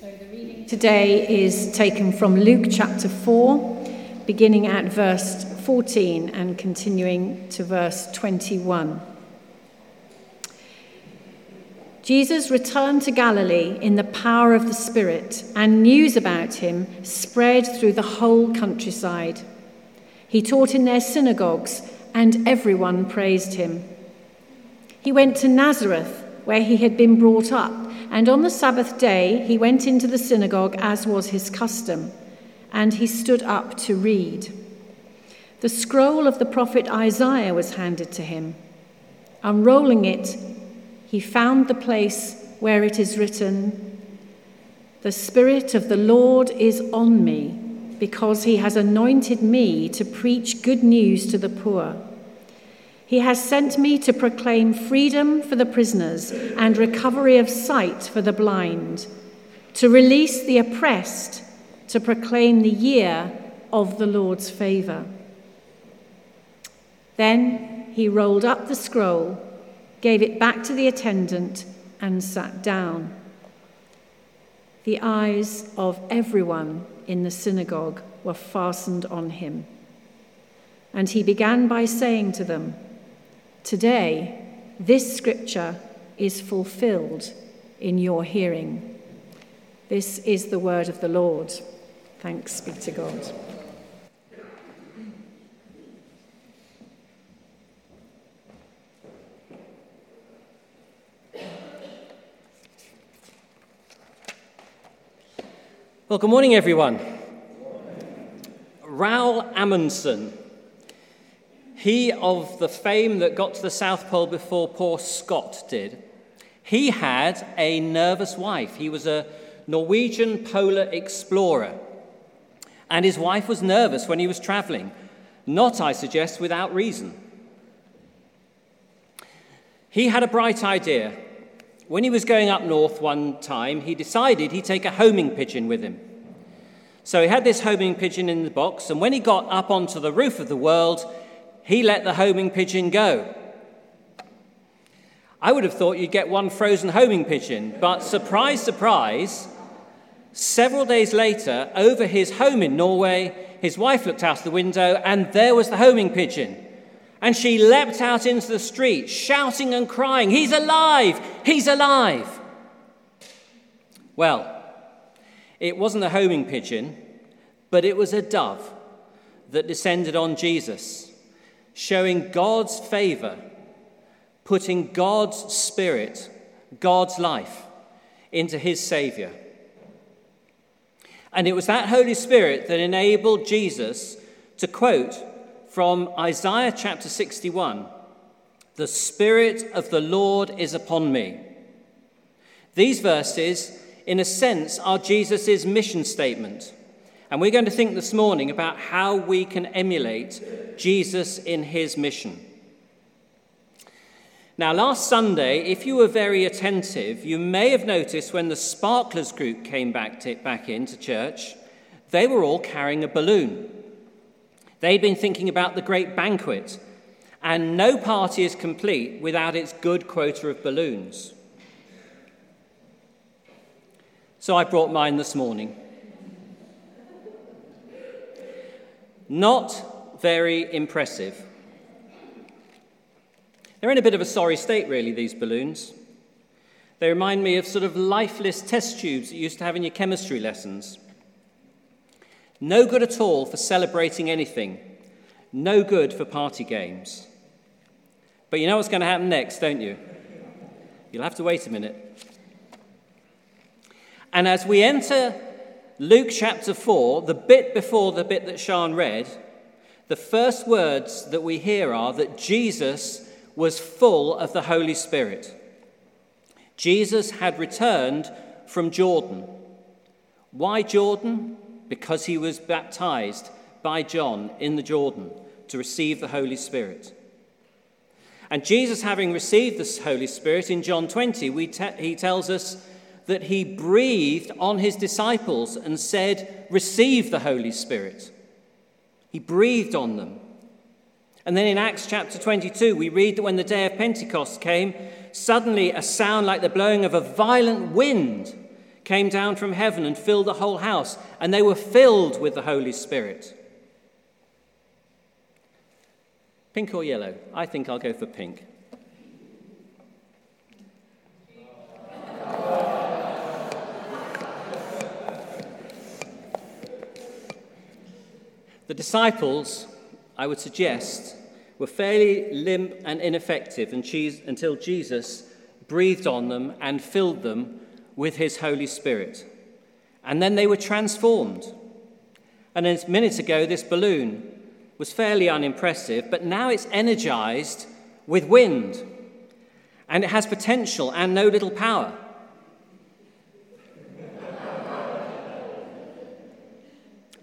So the reading today is taken from Luke chapter 4, beginning at verse 14 and continuing to verse 21. Jesus returned to Galilee in the power of the Spirit, and news about him spread through the whole countryside. He taught in their synagogues, and everyone praised him. He went to Nazareth, where he had been brought up, and on the Sabbath day he went into the synagogue as was his custom, and he stood up to read. The scroll of the prophet Isaiah was handed to him. Unrolling it, he found the place where it is written, The Spirit of the Lord is on me, because he has anointed me to preach good news to the poor. He has sent me to proclaim freedom for the prisoners and recovery of sight for the blind, to release the oppressed, to proclaim the year of the Lord's favour. Then he rolled up the scroll gave it back to the attendant, and sat down. The eyes of everyone in the synagogue were fastened on him. And he began by saying to them, Today, this scripture is fulfilled in your hearing. This is the word of the Lord. Thanks be to God. Well, good morning, everyone. Roald Amundsen, he of the fame that got to the South Pole before poor Scott did, he had a nervous wife. He was a Norwegian polar explorer, and his wife was nervous when he was traveling, not, I suggest, without reason. He had a bright idea when he was going up north one time, he decided he'd take a homing pigeon with him. So he had this homing pigeon in the box, and when he got up onto the roof of the world, he let the homing pigeon go. I would have thought you'd get one frozen homing pigeon, but surprise, surprise, several days later, over his home in Norway, his wife looked out the window, and there was the homing pigeon. And she leapt out into the street, shouting and crying, He's alive! He's alive! Well, it wasn't a homing pigeon, but it was a dove that descended on Jesus, showing God's favor, putting God's spirit, God's life into his Savior. And it was that Holy Spirit that enabled Jesus to quote from Isaiah chapter 61 The Spirit of the Lord is upon me. These verses, in a sense, are Jesus' mission statement. And we're going to think this morning about how we can emulate Jesus in his mission. Now, last Sunday, if you were very attentive, you may have noticed when the Sparklers group came back, to, back into church, they were all carrying a balloon. They'd been thinking about the great banquet, and no party is complete without its good quota of balloons. So I brought mine this morning. Not very impressive. They're in a bit of a sorry state, really, these balloons. They remind me of sort of lifeless test tubes that you used to have in your chemistry lessons. No good at all for celebrating anything. No good for party games. But you know what's going to happen next, don't you? You'll have to wait a minute. And as we enter Luke chapter 4, the bit before the bit that Sean read, the first words that we hear are that Jesus was full of the Holy Spirit. Jesus had returned from Jordan. Why Jordan? because he was baptized by John in the Jordan to receive the Holy Spirit. And Jesus, having received the Holy Spirit in John 20, te- he tells us that he breathed on his disciples and said, Receive the Holy Spirit. He breathed on them. And then in Acts chapter 22, we read that when the day of Pentecost came, suddenly a sound like the blowing of a violent wind came down from heaven and filled the whole house, and they were filled with the Holy Spirit. Pink or yellow? I think I'll go for pink. The disciples, I would suggest, were fairly limp and ineffective until Jesus breathed on them and filled them with his Holy Spirit. And then they were transformed. And a minute ago, this balloon was fairly unimpressive, but now it's energized with wind. And it has potential and no little power.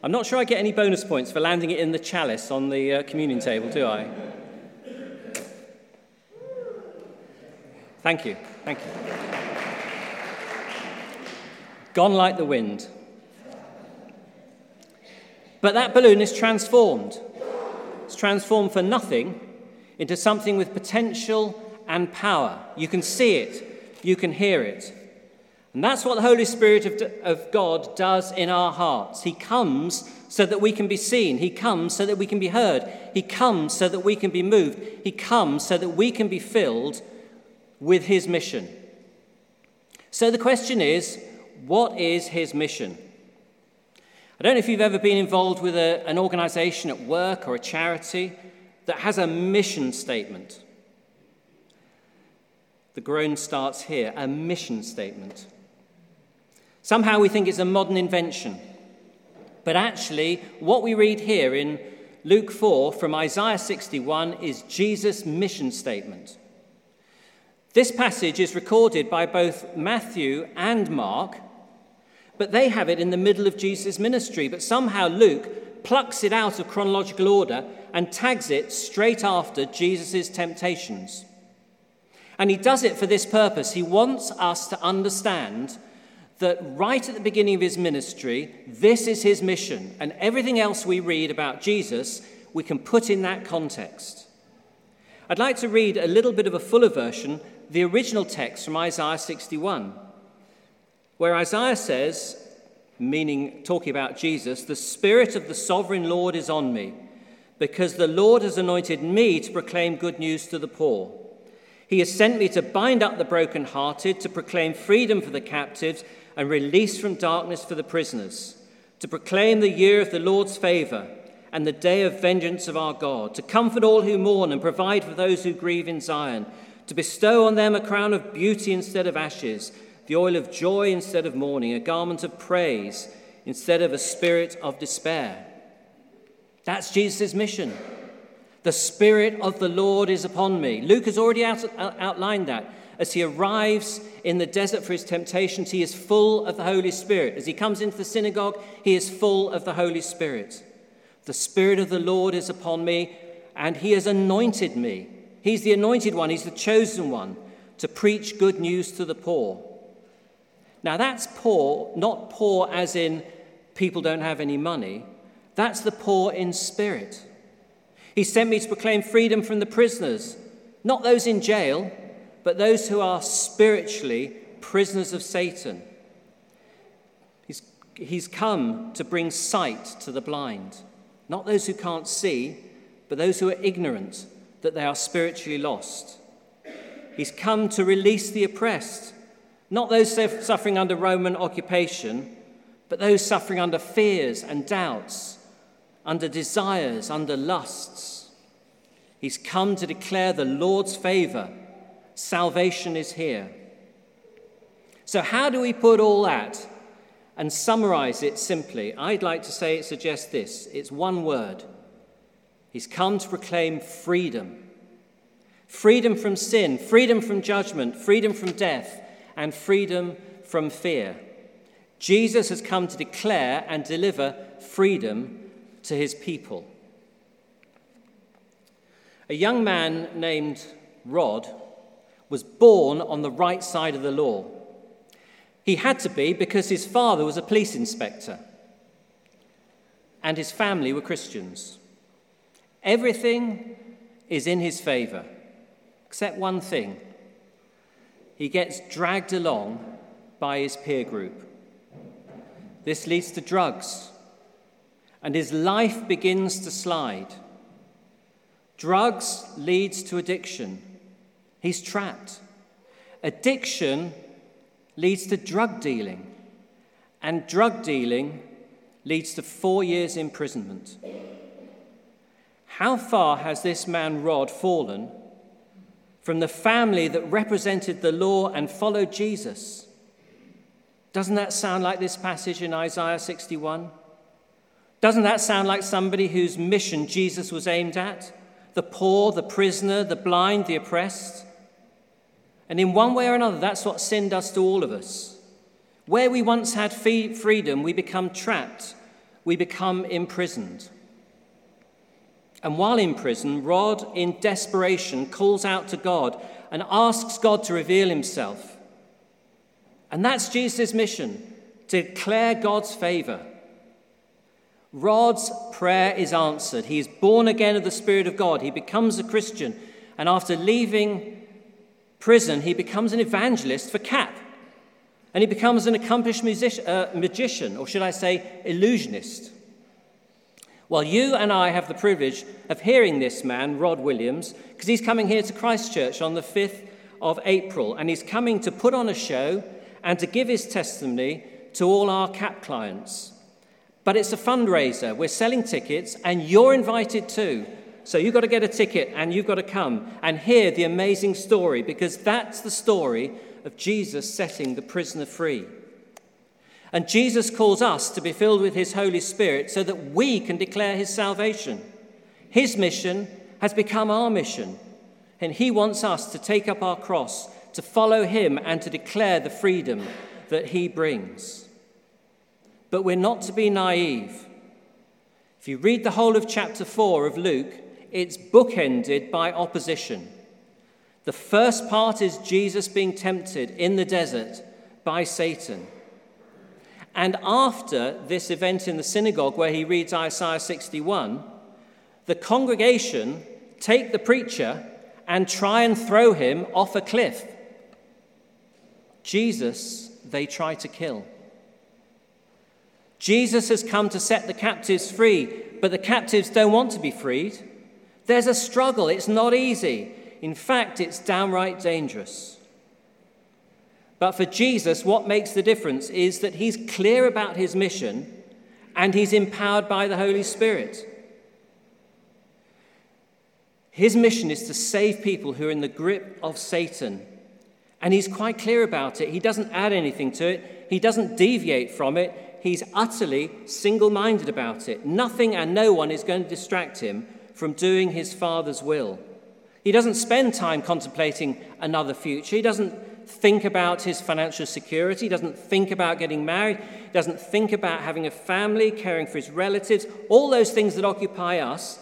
I'm not sure I get any bonus points for landing it in the chalice on the uh, communion table, do I? Thank you. Thank you. Gone like the wind. But that balloon is transformed. It's transformed for nothing into something with potential and power. You can see it, you can hear it. And that's what the Holy Spirit of, of God does in our hearts. He comes so that we can be seen. He comes so that we can be heard. He comes so that we can be moved. He comes so that we can be filled with His mission. So the question is what is His mission? I don't know if you've ever been involved with a, an organization at work or a charity that has a mission statement. The groan starts here a mission statement. Somehow we think it's a modern invention. But actually, what we read here in Luke 4 from Isaiah 61 is Jesus' mission statement. This passage is recorded by both Matthew and Mark, but they have it in the middle of Jesus' ministry. But somehow Luke plucks it out of chronological order and tags it straight after Jesus' temptations. And he does it for this purpose. He wants us to understand that right at the beginning of his ministry, this is his mission, and everything else we read about Jesus, we can put in that context. I'd like to read a little bit of a fuller version, the original text from Isaiah 61, where Isaiah says, meaning talking about Jesus, the Spirit of the sovereign Lord is on me, because the Lord has anointed me to proclaim good news to the poor. He has sent me to bind up the brokenhearted, to proclaim freedom for the captives and release from darkness for the prisoners, to proclaim the year of the Lord's favor and the day of vengeance of our God, to comfort all who mourn and provide for those who grieve in Zion, to bestow on them a crown of beauty instead of ashes, the oil of joy instead of mourning, a garment of praise instead of a spirit of despair. That's Jesus' mission. The Spirit of the Lord is upon me. Luke has already out, uh, outlined that. As he arrives in the desert for his temptations, he is full of the Holy Spirit. As he comes into the synagogue, he is full of the Holy Spirit. The Spirit of the Lord is upon me, and he has anointed me. He's the anointed one, he's the chosen one to preach good news to the poor. Now, that's poor, not poor as in people don't have any money. That's the poor in spirit. He sent me to proclaim freedom from the prisoners, not those in jail, but those who are spiritually prisoners of Satan. He's, he's come to bring sight to the blind, not those who can't see, but those who are ignorant that they are spiritually lost. He's come to release the oppressed, not those suffering under Roman occupation, but those suffering under fears and doubts, under desires, under lusts. He's come to declare the Lord's favor salvation is here. So, how do we put all that and summarize it simply? I'd like to say it suggests this it's one word. He's come to proclaim freedom freedom from sin, freedom from judgment, freedom from death, and freedom from fear. Jesus has come to declare and deliver freedom to his people. A young man named Rod was born on the right side of the law. He had to be because his father was a police inspector and his family were Christians. Everything is in his favor, except one thing. He gets dragged along by his peer group. This leads to drugs. And his life begins to slide. Drugs leads to addiction. He's trapped. Addiction leads to drug dealing. And drug dealing leads to four years' imprisonment. How far has this man Rod fallen from the family that represented the law and followed Jesus? Doesn't that sound like this passage in Isaiah 61? Doesn't that sound like somebody whose mission Jesus was aimed at? The poor, the prisoner, the blind, the oppressed? And in one way or another, that's what sin does to all of us. Where we once had freedom, we become trapped, we become imprisoned. And while in prison, Rod, in desperation, calls out to God and asks God to reveal himself. And that's Jesus' mission to declare God's favor. Rod's prayer is answered. He is born again of the Spirit of God. He becomes a Christian. And after leaving prison, he becomes an evangelist for CAP. And he becomes an accomplished music- uh, magician, or should I say, illusionist. Well, you and I have the privilege of hearing this man, Rod Williams, because he's coming here to Christchurch on the 5th of April, and he's coming to put on a show and to give his testimony to all our CAP clients. But it's a fundraiser. We're selling tickets, and you're invited too. So you've got to get a ticket and you've got to come and hear the amazing story because that's the story of Jesus setting the prisoner free. And Jesus calls us to be filled with his Holy Spirit so that we can declare his salvation. His mission has become our mission, and he wants us to take up our cross, to follow him, and to declare the freedom that he brings. But we're not to be naive. If you read the whole of chapter 4 of Luke, it's bookended by opposition. The first part is Jesus being tempted in the desert by Satan. And after this event in the synagogue where he reads Isaiah 61, the congregation take the preacher and try and throw him off a cliff. Jesus, they try to kill. Jesus has come to set the captives free, but the captives don't want to be freed. There's a struggle, it's not easy. In fact, it's downright dangerous. But for Jesus, what makes the difference is that he's clear about his mission and he's empowered by the Holy Spirit. His mission is to save people who are in the grip of Satan. And he's quite clear about it. He doesn't add anything to it, he doesn't deviate from it. He's utterly single minded about it. Nothing and no one is going to distract him from doing his Father's will. He doesn't spend time contemplating another future. He doesn't think about his financial security, He doesn't think about getting married, He doesn't think about having a family, caring for his relatives, all those things that occupy us,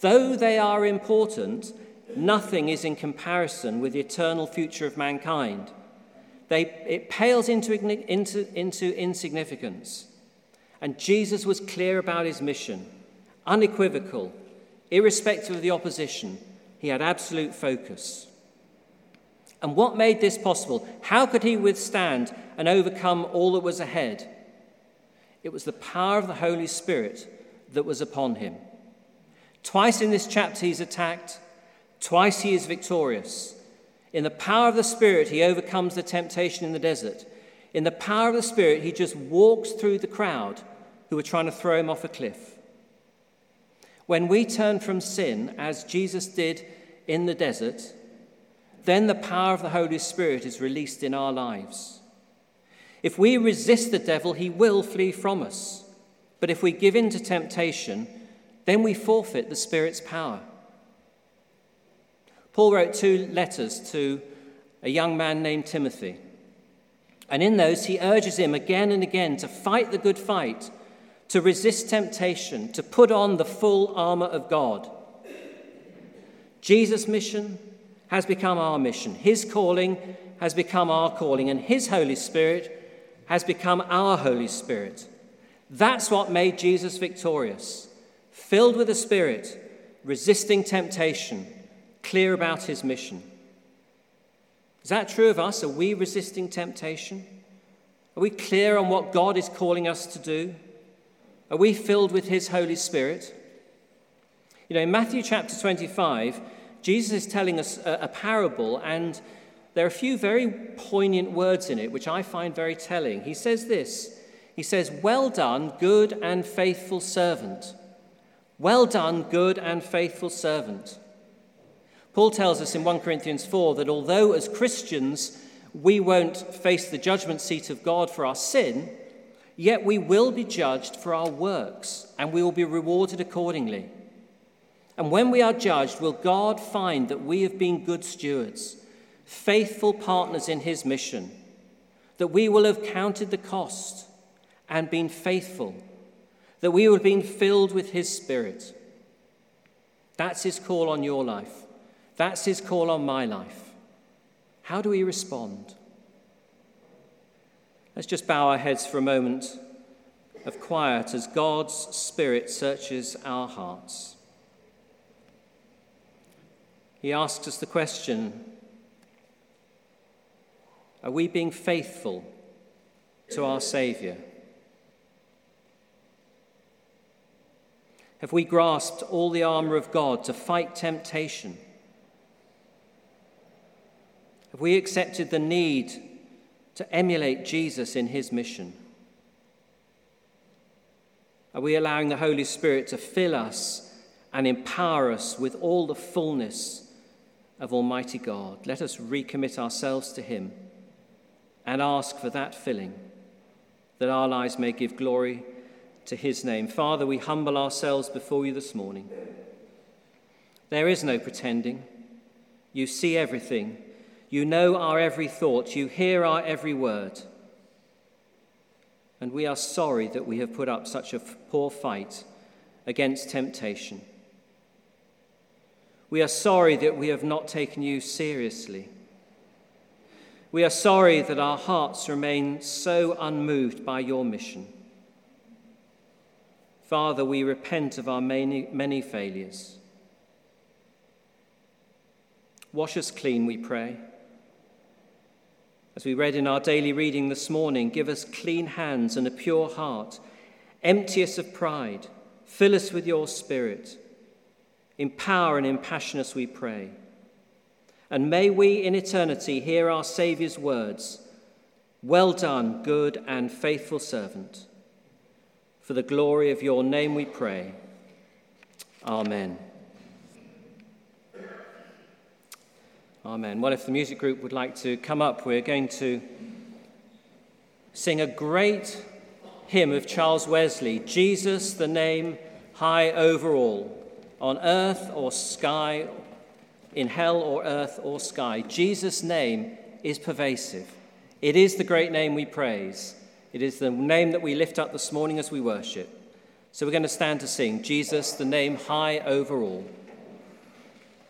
though they are important, nothing is in comparison with the eternal future of mankind. They, it pales into, into, into insignificance. And Jesus was clear about his mission, unequivocal, irrespective of the opposition. He had absolute focus. And what made this possible? How could he withstand and overcome all that was ahead? It was the power of the Holy Spirit that was upon him. Twice in this chapter he's attacked, twice he is victorious. In the power of the Spirit, he overcomes the temptation in the desert. In the power of the Spirit, he just walks through the crowd who were trying to throw him off a cliff. When we turn from sin, as Jesus did in the desert, then the power of the Holy Spirit is released in our lives. If we resist the devil, he will flee from us. But if we give in to temptation, then we forfeit the Spirit's power. Paul wrote two letters to a young man named Timothy. And in those, he urges him again and again to fight the good fight, to resist temptation, to put on the full armor of God. Jesus' mission, has become our mission. His calling has become our calling, and His Holy Spirit has become our Holy Spirit. That's what made Jesus victorious. Filled with the Spirit, resisting temptation, clear about His mission. Is that true of us? Are we resisting temptation? Are we clear on what God is calling us to do? Are we filled with His Holy Spirit? You know, in Matthew chapter 25, Jesus is telling us a, a parable, and there are a few very poignant words in it which I find very telling. He says this He says, Well done, good and faithful servant. Well done, good and faithful servant. Paul tells us in 1 Corinthians 4 that although as Christians we won't face the judgment seat of God for our sin, yet we will be judged for our works and we will be rewarded accordingly. And when we are judged, will God find that we have been good stewards, faithful partners in his mission, that we will have counted the cost and been faithful, that we will have been filled with his spirit? That's his call on your life. That's his call on my life. How do we respond? Let's just bow our heads for a moment of quiet as God's Spirit searches our hearts. He asks us the question Are we being faithful to our Saviour? Have we grasped all the armour of God to fight temptation? Have we accepted the need to emulate Jesus in his mission? Are we allowing the Holy Spirit to fill us and empower us with all the fullness of Almighty God? Let us recommit ourselves to him and ask for that filling, that our lives may give glory to his name. Father, we humble ourselves before you this morning. There is no pretending. You see everything. You know our every thought, you hear our every word. And we are sorry that we have put up such a poor fight against temptation. We are sorry that we have not taken you seriously. We are sorry that our hearts remain so unmoved by your mission. Father, we repent of our many, many failures. Wash us clean, we pray. As we read in our daily reading this morning, give us clean hands and a pure heart. Empty us of pride. Fill us with your spirit. Empower and impassion us, we pray. And may we in eternity hear our Saviour's words Well done, good and faithful servant. For the glory of your name we pray. Amen. Amen. Well, if the music group would like to come up, we're going to sing a great hymn of Charles Wesley Jesus, the name high over all, on earth or sky, in hell or earth or sky. Jesus' name is pervasive. It is the great name we praise. It is the name that we lift up this morning as we worship. So we're going to stand to sing Jesus, the name high over all.